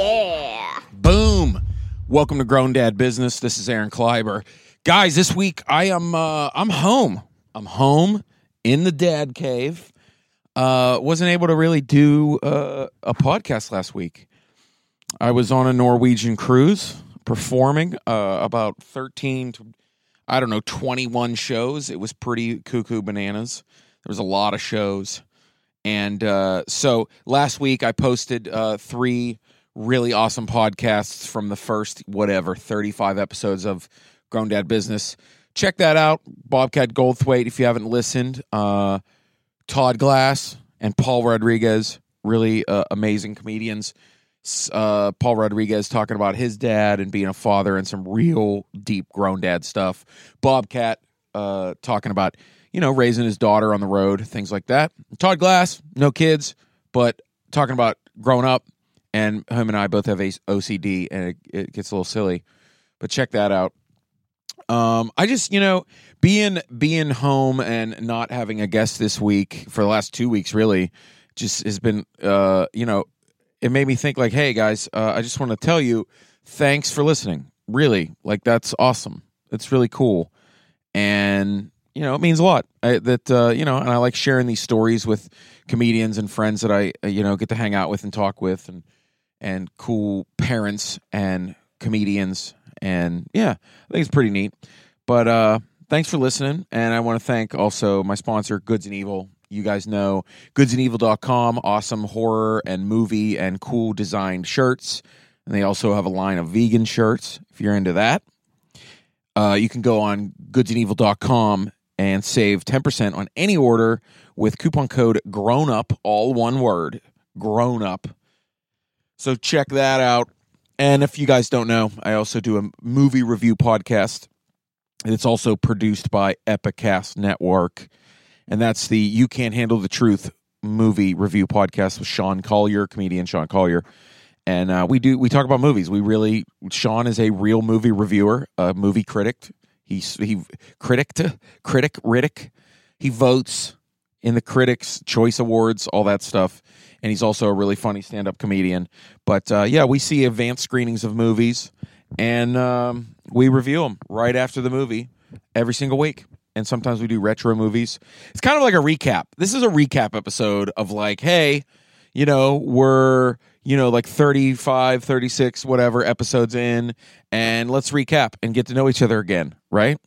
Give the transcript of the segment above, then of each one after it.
Yeah. Boom. Welcome to Grown Dad Business. This is Aaron Kleiber. Guys, this week I am uh I'm home. I'm home in the dad cave. Uh wasn't able to really do uh, a podcast last week. I was on a Norwegian cruise performing uh about 13 to I don't know 21 shows. It was pretty cuckoo bananas. There was a lot of shows. And uh, so last week I posted uh, three really awesome podcasts from the first, whatever, 35 episodes of Grown Dad Business. Check that out. Bobcat Goldthwait, if you haven't listened. Uh, Todd Glass and Paul Rodriguez, really uh, amazing comedians. Uh, Paul Rodriguez talking about his dad and being a father and some real deep grown dad stuff. Bobcat uh, talking about you know, raising his daughter on the road, things like that. Todd Glass, no kids, but talking about growing up, and him and I both have OCD, and it, it gets a little silly. But check that out. Um, I just, you know, being being home and not having a guest this week for the last two weeks, really, just has been, uh, you know, it made me think like, hey guys, uh, I just want to tell you, thanks for listening. Really, like that's awesome. It's really cool, and you know, it means a lot. I, that uh, you know, and I like sharing these stories with comedians and friends that I uh, you know get to hang out with and talk with, and and cool parents and comedians, and yeah, I think it's pretty neat. But uh, thanks for listening, and I want to thank also my sponsor, Goods and Evil. You guys know goodsandevil.com, awesome horror and movie and cool designed shirts. And they also have a line of vegan shirts if you're into that. Uh, you can go on goodsandevil.com and save 10% on any order with coupon code grown up all one word grown up so check that out. And if you guys don't know i also do a movie review podcast. It's also produced by epicast network. And that's the you can't handle the truth movie review podcast with sean collier comedian sean collier. And uh, we do we talk about movies. We really sean is a real movie reviewer a movie critic. He he critic critic Riddick. He votes in the Critics Choice Awards, all that stuff, and he's also a really funny stand-up comedian. But uh, yeah, we see advanced screenings of movies, and um, we review them right after the movie every single week. And sometimes we do retro movies. It's kind of like a recap. This is a recap episode of like, hey, you know, we're you know, like 35, 36, whatever episodes in, and let's recap and get to know each other again, right?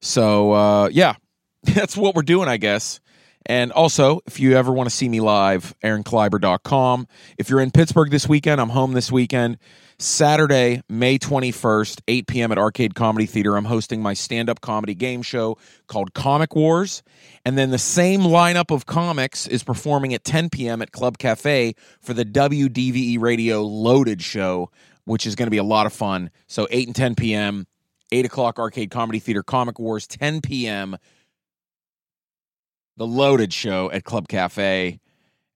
So, uh, yeah, that's what we're doing, I guess. And also, if you ever want to see me live, aaronkleiber.com. If you're in Pittsburgh this weekend, I'm home this weekend. Saturday, May 21st, 8 p.m. at Arcade Comedy Theater, I'm hosting my stand up comedy game show called Comic Wars. And then the same lineup of comics is performing at 10 p.m. at Club Cafe for the WDVE Radio Loaded Show, which is going to be a lot of fun. So 8 and 10 p.m., 8 o'clock Arcade Comedy Theater, Comic Wars, 10 p.m., the Loaded Show at Club Cafe.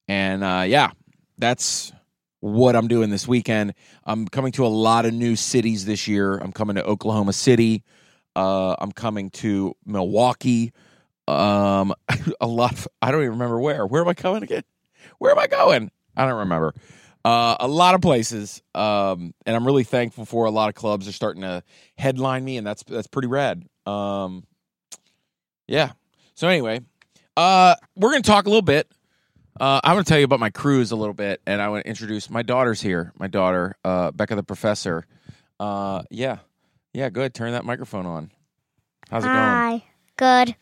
And uh, yeah, that's what I'm doing this weekend. I'm coming to a lot of new cities this year. I'm coming to Oklahoma City. Uh, I'm coming to Milwaukee. Um, a lot. Of, I don't even remember where. Where am I coming again? Where am I going? I don't remember. Uh, a lot of places, um, and I'm really thankful for a lot of clubs are starting to headline me, and that's that's pretty rad. Um, yeah. So anyway, uh, we're gonna talk a little bit uh, I want to tell you about my cruise a little bit, and I want to introduce my daughter's here. My daughter, uh, Becca the professor. Uh, yeah, yeah, good. Turn that microphone on. How's it going? Hi. going? Good.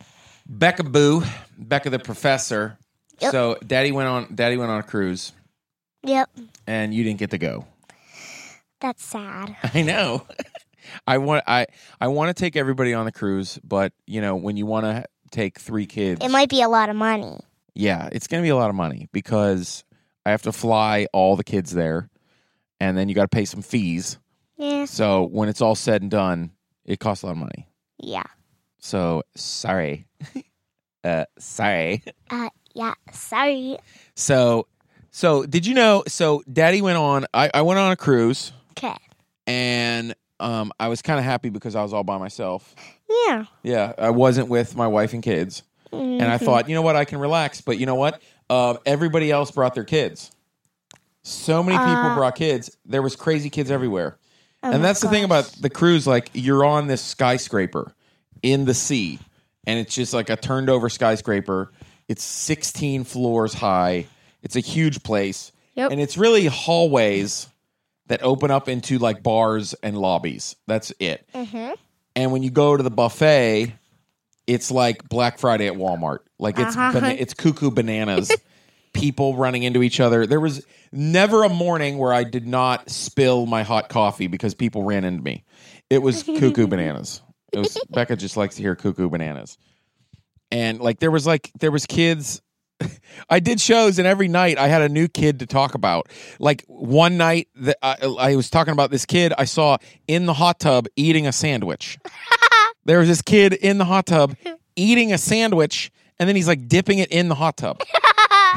Becca Boo, Becca the professor. Yep. So, Daddy went on. Daddy went on a cruise. Yep. And you didn't get to go. That's sad. I know. I want. I I want to take everybody on the cruise, but you know, when you want to take three kids, it might be a lot of money yeah, it's going to be a lot of money because I have to fly all the kids there, and then you got to pay some fees. Yeah. So when it's all said and done, it costs a lot of money. Yeah. So sorry, uh, sorry. Uh, yeah. Sorry. So, so did you know? So Daddy went on. I, I went on a cruise, Okay. and um, I was kind of happy because I was all by myself. Yeah. Yeah, I wasn't with my wife and kids, and I thought, you know what, I can relax. But you know what? Uh, everybody else brought their kids. So many people brought kids. There was crazy kids everywhere, and that's the thing about the cruise. Like you're on this skyscraper in the sea, and it's just like a turned over skyscraper. It's 16 floors high. It's a huge place, Yep. and it's really hallways that open up into like bars and lobbies. That's it. And when you go to the buffet, it's like Black Friday at Walmart. Like it's Uh-huh. bana- it's cuckoo bananas. People running into each other. There was never a morning where I did not spill my hot coffee because people ran into me. It was cuckoo bananas. It was Becca just likes to hear cuckoo bananas. And like there was like there was kids I did shows, and every night I had a new kid to talk about. Like one night that I, I was talking about this kid I saw in the hot tub eating a sandwich. there was this kid in the hot tub eating a sandwich, and then he's like dipping it in the hot tub.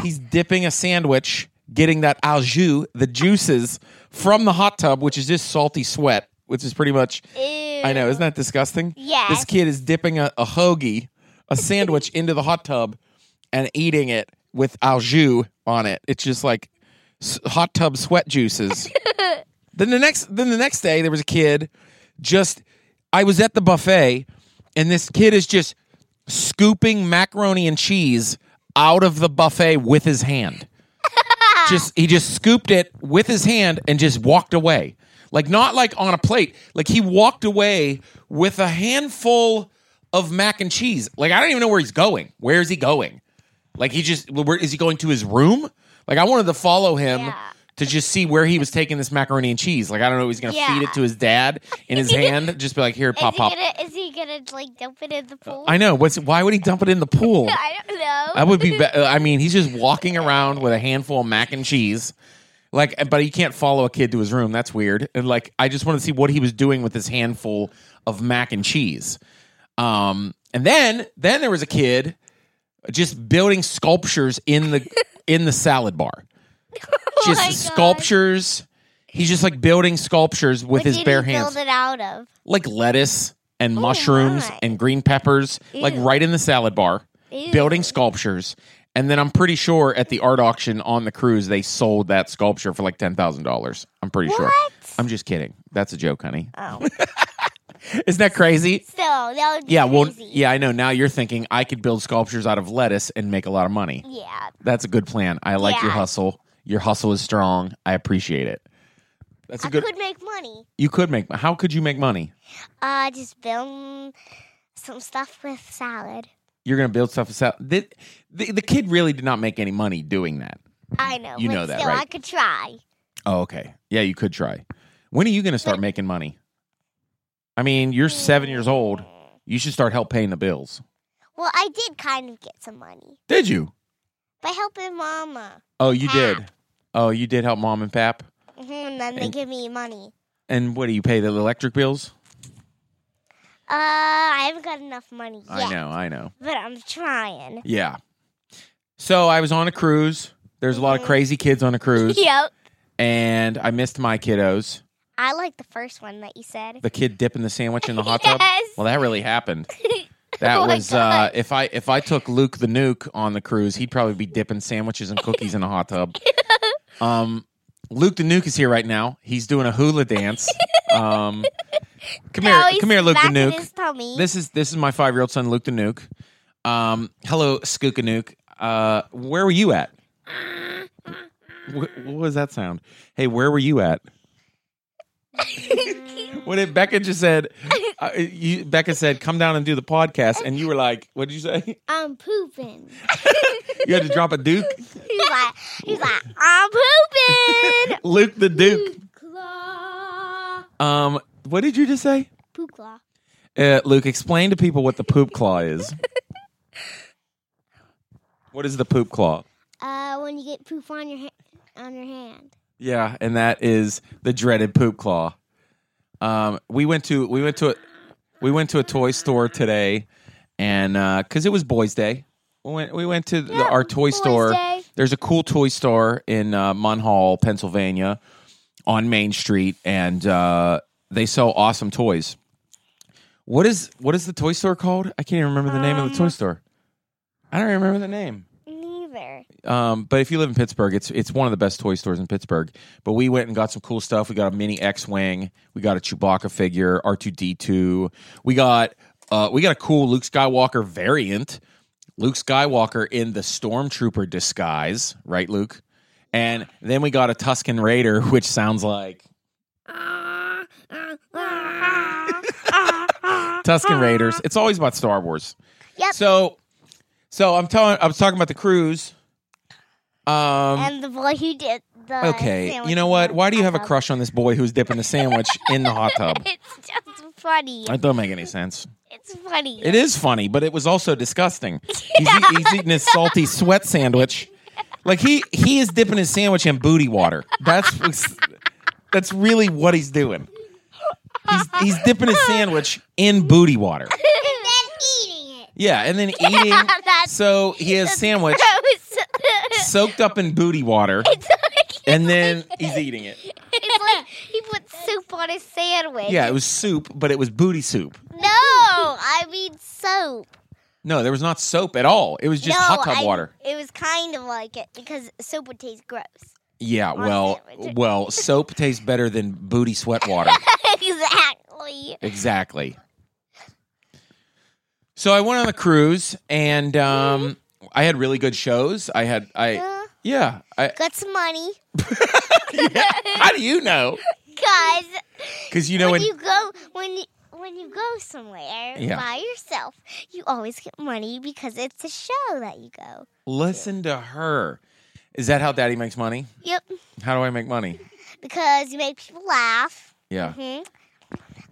he's dipping a sandwich, getting that au jus, the juices from the hot tub, which is just salty sweat, which is pretty much. I know, isn't that disgusting? Yeah. This kid is dipping a, a hoagie, a sandwich into the hot tub and eating it with au jus on it. It's just like hot tub sweat juices. then the next then the next day there was a kid just I was at the buffet and this kid is just scooping macaroni and cheese out of the buffet with his hand. just he just scooped it with his hand and just walked away. Like not like on a plate. Like he walked away with a handful of mac and cheese. Like I don't even know where he's going. Where is he going? Like he just where is he going to his room? Like I wanted to follow him Yeah. to just see where he was taking this macaroni and cheese. Like I don't know, if he's gonna Yeah. feed it to his dad in his hand. Just be like, here, pop, is pop. gonna is he gonna like dump it in the pool? I know. What's why would he dump it in the pool? I don't know. That would be. be- I mean, he's just walking around with a handful of mac and cheese, like. But he can't follow a kid to his room. That's weird. And like, I just want to see what he was doing with this handful of mac and cheese. Um, and then then there was a kid just building sculptures in the in the salad bar. Oh. Just sculptures. He's just like building sculptures with What his did bare he hands build it out of? like lettuce and oh mushrooms my. and green peppers, like right in the salad bar, Ew. building sculptures. And then I'm pretty sure at the art auction on the cruise, they sold that sculpture for like $10,000. I'm pretty sure. I'm just kidding. That's a joke, honey. Oh, Isn't that crazy? still that would be Yeah, well, crazy. yeah, I know. Now you're thinking I could build sculptures out of lettuce and make a lot of money. yeah. That's a good plan. I like your Yeah. hustle. Your hustle is strong. I appreciate it. That's a I good. could make money. you could make. How could you make money? Uh, just build some stuff with salad. you're going to build stuff. Sell. The, the, the kid really did not make any money doing that. I know. You but know that, still, right? I could try. Oh, okay. Yeah, you could try. When are you going to start making money? I mean, you're seven years old. You should start help paying the bills. Well, I did kind of get some money Did you? by helping Mama, Oh, you did. Pap. Oh, you did help mom and pap. Mhm, and then they And- give me money. And what do you pay the electric bills? Uh, I haven't got enough money yet, I know, I know. but I'm trying. Yeah. So I was on a cruise. There's a lot of crazy kids on a cruise, Yep. and I missed my kiddos. I like the first one that you said. The kid dipping the sandwich in the hot tub. Yes. Well, that really happened. That Oh was uh, if I if I took Luke the Nuke on the cruise, he'd probably be dipping sandwiches and cookies in a hot tub. Um, Luke the Nuke is here right now. He's doing a hula dance. Um, come Now here, come here, Luke the Nuke. This is this is my five year old son, Luke the Nuke. Um, hello, Skooka Uh, where were you at? What, what was that sound? Hey, where were you at? when it, Becca just said, uh, you, Becca said, "Come down and do the podcast," and you were like, "What did you say?" I'm pooping. You had to drop a Duke. he's like, he's like, I'm pooping. Luke the Duke. Claw. Um, what did you just say? Poop claw. Uh, Luke, explain to people what the poop claw is. what is the poop claw? Uh, when you get poop on your hand. on your hand. Yeah, and that is the dreaded poop claw. Um, we went to we went to a we went to a toy store today, and because it was Boys Day, we went we went to the, Yeah, our toy store. Day. There's a cool toy store in uh, Munhall, Pennsylvania, on Main Street, and uh, they sell awesome toys. What is what is the toy store called? I can't even remember the name of the toy Um, store. I don't remember the name. Neither. Um, but if you live in Pittsburgh, it's it's one of the best toy stores in Pittsburgh. But we went and got some cool stuff. We got a mini X-wing. We got a Chewbacca figure, R two D two. We got uh, we got a cool Luke Skywalker variant. Luke Skywalker in the Stormtrooper disguise, right, Luke? And then we got a Tusken Raider, which sounds like ah, ah, ah, Tusken Raiders. It's always about Star Wars. Yep. So, so I'm telling. I was talking about the cruise. Um. and the boy who did the Okay, you know what? Why do you have a crush on this boy who's dipping the sandwich in the hot tub? It's just funny. That don't make any sense. It's funny. It is funny, but it was also disgusting. He's, he's eating his salty sweat sandwich. Like he he is dipping his sandwich in booty water. That's what's- that's really what he's doing. He's he's dipping his sandwich in booty water. and then eating it. Yeah, and then eating. So he has sandwich soaked up in booty water, like- and then he's eating it. it's like he put soup on his sandwich. Yeah, it was soup, but it was booty soup. No, I mean soap. No, there was not soap at all. It was just no, hot tub I- water. It was kind of like it because soap would taste gross. Yeah, well, well, soap tastes better than booty sweat water. exactly. exactly. So I went on the cruise, and um, I had really good shows. I had, I, Uh, yeah. I, got some money, how do you know? guys. Because you know when when you go when you when you go somewhere Yeah. by yourself, you always get money because it's a show that you go. listen to her. Is that how Daddy makes money? Yep, How do I make money? because you make people laugh. Yeah. hmm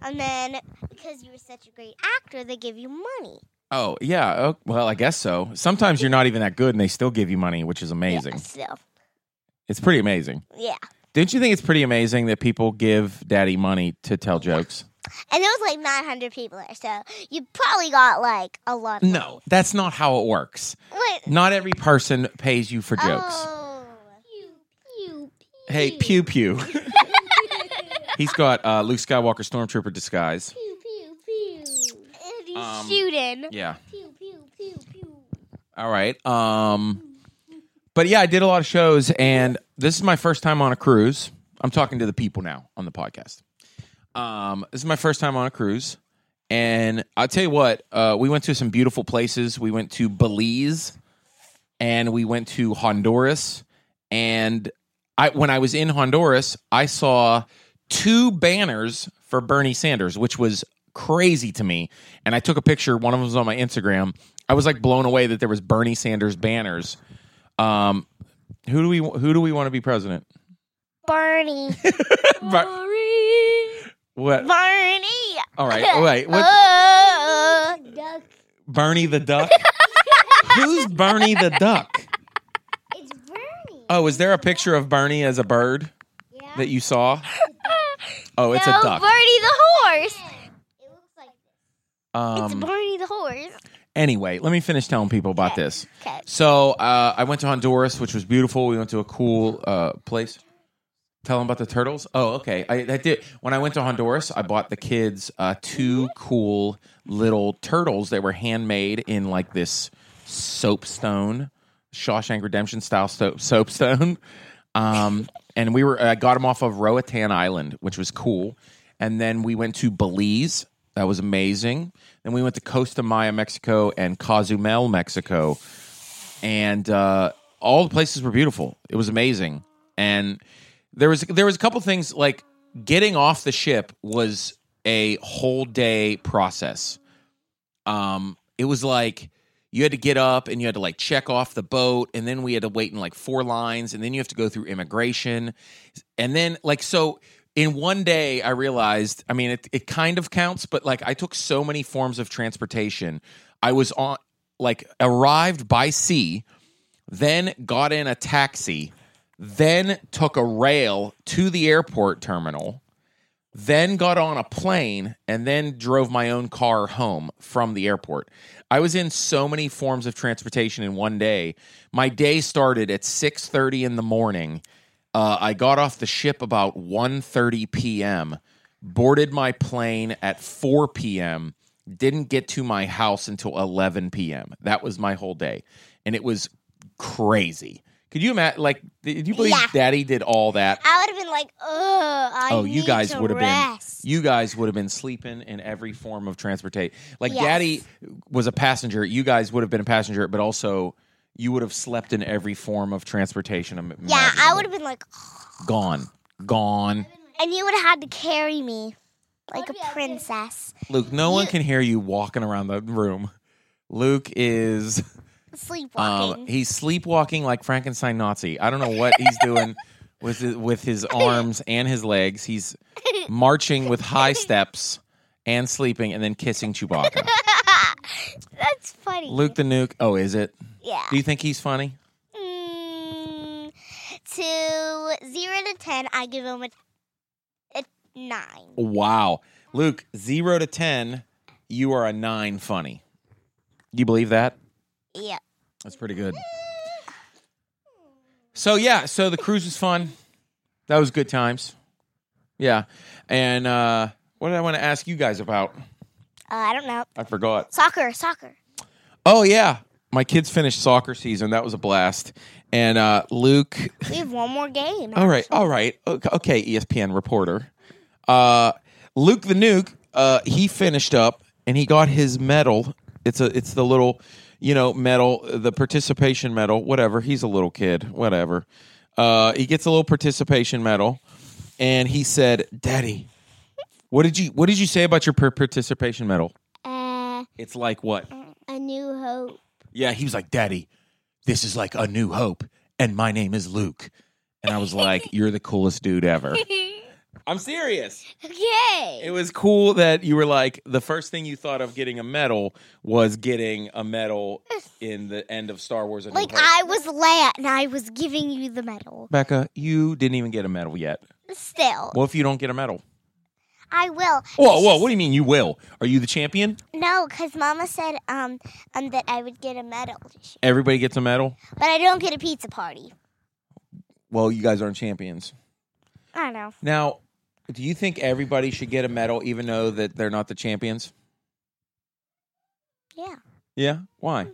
And then because you were such a great actor, they give you money. Oh, yeah. Oh, well, I guess so. Sometimes you're not even that good, and they still give you money, which is amazing. Yeah, so It's pretty amazing. yeah, Don't you think it's pretty amazing that people give Daddy money to tell jokes? and there was like 900 people there, so you probably got like a lot. Of No, that's not how it works. Wait. Not every person pays you for jokes. Oh. Pew, pew, Hey, pew pew. He's got uh, Luke Skywalker Stormtrooper disguise. Pew, pew, pew. And he's Um, shooting. Yeah. Pew, pew, pew, pew. All right. Um, but yeah, I did a lot of shows, and this is my first time on a cruise. I'm talking to the people now on the podcast. Um, this is my first time on a cruise, and I'll tell you what. Uh, we went to some beautiful places. We went to Belize, and we went to Honduras. And I, when I was in Honduras, I saw two banners for Bernie Sanders, which was crazy to me. And I took a picture. One of them was on my Instagram. I was like blown away that there was Bernie Sanders banners. Um, who do we who do we want to be president? Barney. Bar- what? Barney. All right. All right. What? Uh, duck. Bernie the duck. Who's Bernie the duck? It's Bernie. Oh, is there a picture of Bernie as a bird Yeah. that you saw? Oh, it's no, a duck. Barney the horse. It looks like it's Um, Barney the horse. anyway, let me finish telling people about this. Okay. So uh, I went to Honduras, which was beautiful. We went to a cool uh, place. Tell them about the turtles. Oh, okay. I, I did. When I went to Honduras, I bought the kids uh, two cool little turtles that were handmade in like this soapstone, Shawshank Redemption style soap, soapstone. Um, and we were I got him off of Roatan Island, which was cool. And then we went to Belize. That was amazing. Then we went to Costa Maya, Mexico, and Cozumel, Mexico and uh, all the places were beautiful. It was amazing, and there was there was a couple things like getting off the ship was a whole day process. Um, it was like you had to get up and you had to like check off the boat, and then we had to wait in like four lines, and then you have to go through immigration, and then like so. In one day, I realized. I mean, it it kind of counts, but like I took so many forms of transportation. I was on like arrived by sea, then got in a taxi, then took a rail to the airport terminal, then got on a plane, and then drove my own car home from the airport. I was in so many forms of transportation in one day. My day started at 6:30 in the morning. Uh, I got off the ship about 1:30 p.m. Boarded my plane at 4 p.m. Didn't get to my house until 11 p.m. That was my whole day, and it was crazy. Could you imagine? Like, did you believe Yeah. Daddy did all that? I would have been like, ugh, I oh, you need guys would have been you guys would have been sleeping in every form of transportation. Like Yes. Daddy was a passenger, you guys would have been a passenger, but also you would have slept in every form of transportation. im- Yeah, I would have been like, gone, gone. and you would have had to carry me like a princess. Luke, no one can hear you walking around the room. Luke is Sleepwalking. um, he's sleepwalking like Frankenstein Nazi. I don't know what he's doing with his, with his arms and his legs. He's marching with high steps and sleeping and then kissing Chewbacca. That's funny. Luke the Nuke. Oh, is it? yeah. Do you think he's funny? Mm, to zero to ten, I give him a, a nine. Wow. Luke, zero to 10, you are a nine funny. Do you believe that? Yeah. That's pretty good. So, yeah, so the cruise was fun. That was good times. Yeah. And uh, what did I want to ask you guys about? Uh, I don't know. I forgot. Soccer, soccer. Oh, yeah. My kids finished soccer season. That was a blast. And uh, Luke We have one more game. All right, all right. Okay, ESPN reporter. Uh, Luke the Nuke, uh, he finished up and he got his medal. It's a it's the little, you know, medal, the participation medal, whatever. He's a little kid, whatever. Uh, he gets a little participation medal and he said, "Daddy, what did you what did you say about your par- participation medal?" Uh, It's like what? a new hope. Yeah, he was like, Daddy, this is like a new hope, and my name is Luke. And I was like, You're the coolest dude ever. I'm serious. Okay. It was cool that you were like, the first thing you thought of getting a medal was getting a medal in the end of Star Wars. A New like Hope. I was Leia and I was giving you the medal. Becca, you didn't even get a medal yet. Still, What if you don't get a medal? I will. Whoa, whoa, what do you mean you will? Are you the champion? No, because Mama said um, um that I would get a medal. Everybody gets a medal? but I don't get a pizza party. Well, you guys aren't champions. I know. Now, do you think everybody should get a medal even though that they're not the champions? Yeah, Yeah. Why?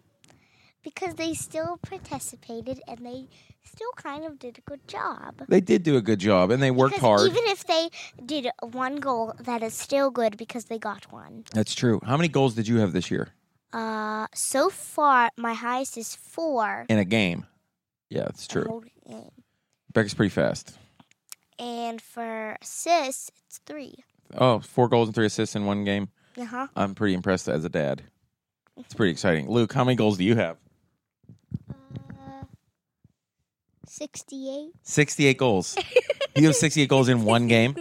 because they still participated and they still kind of did a good job. They did do a good job and they worked Because hard. Even if they did one goal, that is still good because they got one. That's true. How many goals did you have this year Uh, so far my highest is four. in a game? Yeah, that's true. whole game. Becca's pretty fast. And for assists, it's three. Oh, four goals and three assists in one game. Uh huh. I'm pretty impressed as a dad. It's pretty exciting. Luke, how many goals do you have? Uh, Sixty-eight. 68 goals. you have 68 goals in one game?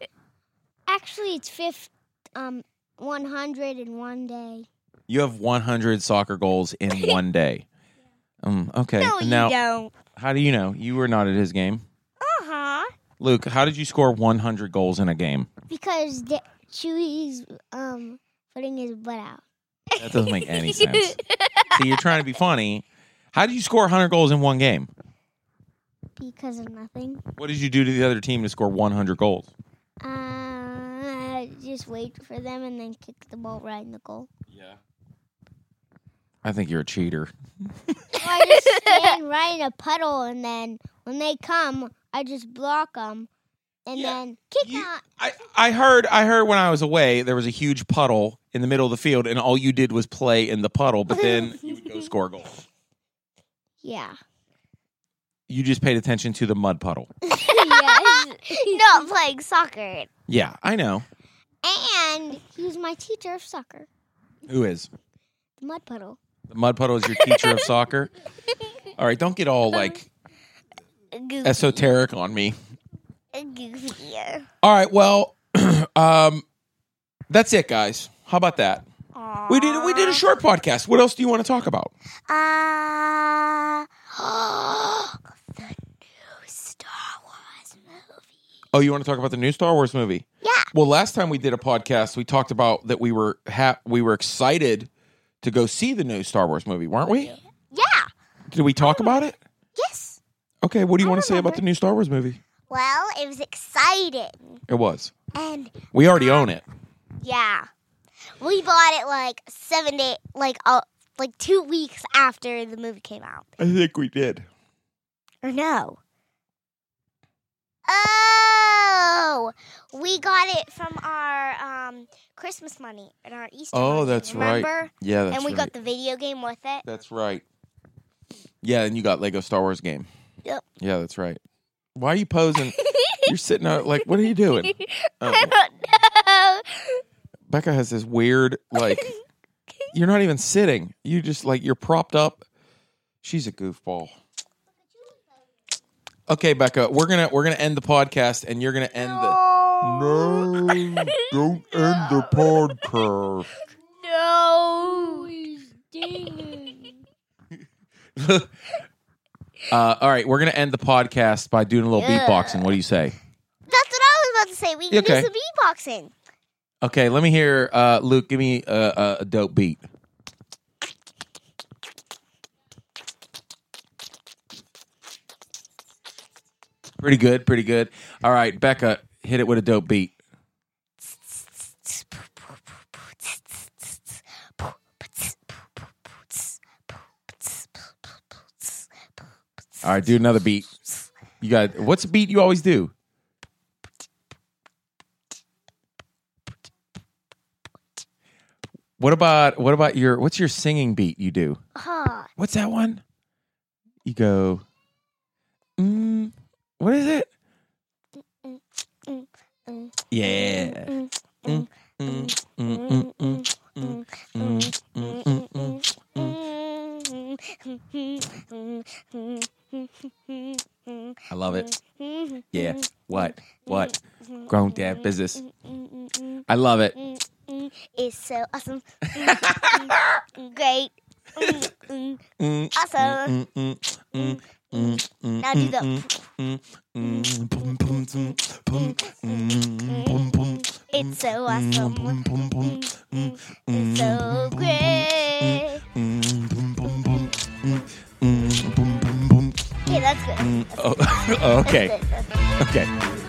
Actually, it's fifth. Um, one hundred in one day. You have 100 soccer goals in one day. Um, okay. No, you now, don't. how do you know? You were not at his game. Luke, how did you score 100 goals in a game? Because the, Chewie's um putting his butt out. That doesn't make any sense. See, you're trying to be funny. How did you score 100 goals in one game? Because of nothing. What did you do to the other team to score 100 goals? Uh, just wait for them and then kick the ball right in the goal. Yeah. I think you're a cheater. I just stand right in a puddle, and then when they come, I just block them, and Yeah, then kick you- them. I, I heard I heard when I was away there was a huge puddle in the middle of the field and all you did was play in the puddle, but then you would go score a goal. Yeah. You just paid attention to the mud puddle. yes. Not playing soccer. Yeah, I know. And he was my teacher of soccer. Who is? The mud puddle. The mud puddle is your teacher of soccer? All right, don't get all like. Esoteric on me. Goofy. All right, well, um that's it guys. How about that? We did we did a short podcast. What else do you want to talk about? Uh, the new Star Wars movie. Oh, you want to talk about the new Star Wars movie? Yeah. Well, last time we did a podcast, we talked about that we were ha- we were excited to go see the new Star Wars movie, weren't we? Yeah. Did we talk about it? Yes. Okay, what do you I want to say about the new Star Wars movie? Well, it was exciting. It was. And We already own it. yeah. We bought it like seven days, like uh, like two weeks after the movie came out. I think we did. Or no? Oh, we got it from our um, Christmas money and our Easter. Oh, money, that's right. remember? Yeah, that's and we right. got the video game with it. That's right. Yeah, and you got Lego Star Wars game. Yep. Yeah, that's right. Why are you posing? You're sitting out like, what are you doing? Oh. I Oh, don't know. Becca has this weird like. You're not even sitting. You just like you're propped up. She's a goofball. Okay, Becca, we're gonna we're gonna end the podcast, and you're gonna end the. No, don't end the podcast. No. Uh, all right, we're gonna end the podcast by doing a little beatboxing. What do you say? That's what I was about to say. We can Okay. do some beatboxing. Okay, let me hear uh, Luke. Give me a, a, a dope beat. Pretty good, pretty good. All right, Becca, hit it with a dope beat. All right, do another beat. You got what's the beat you always do? What about what about your what's your singing beat you do? Huh. What's that one? You go. Mm, what is it? Yeah. I love it. Yeah. What? What? Grown dad business. I love it. It's so awesome. Great. Awesome. Now do the. It's so awesome. It's so great that's good. Mm, oh, That's okay. good. That's good. Okay.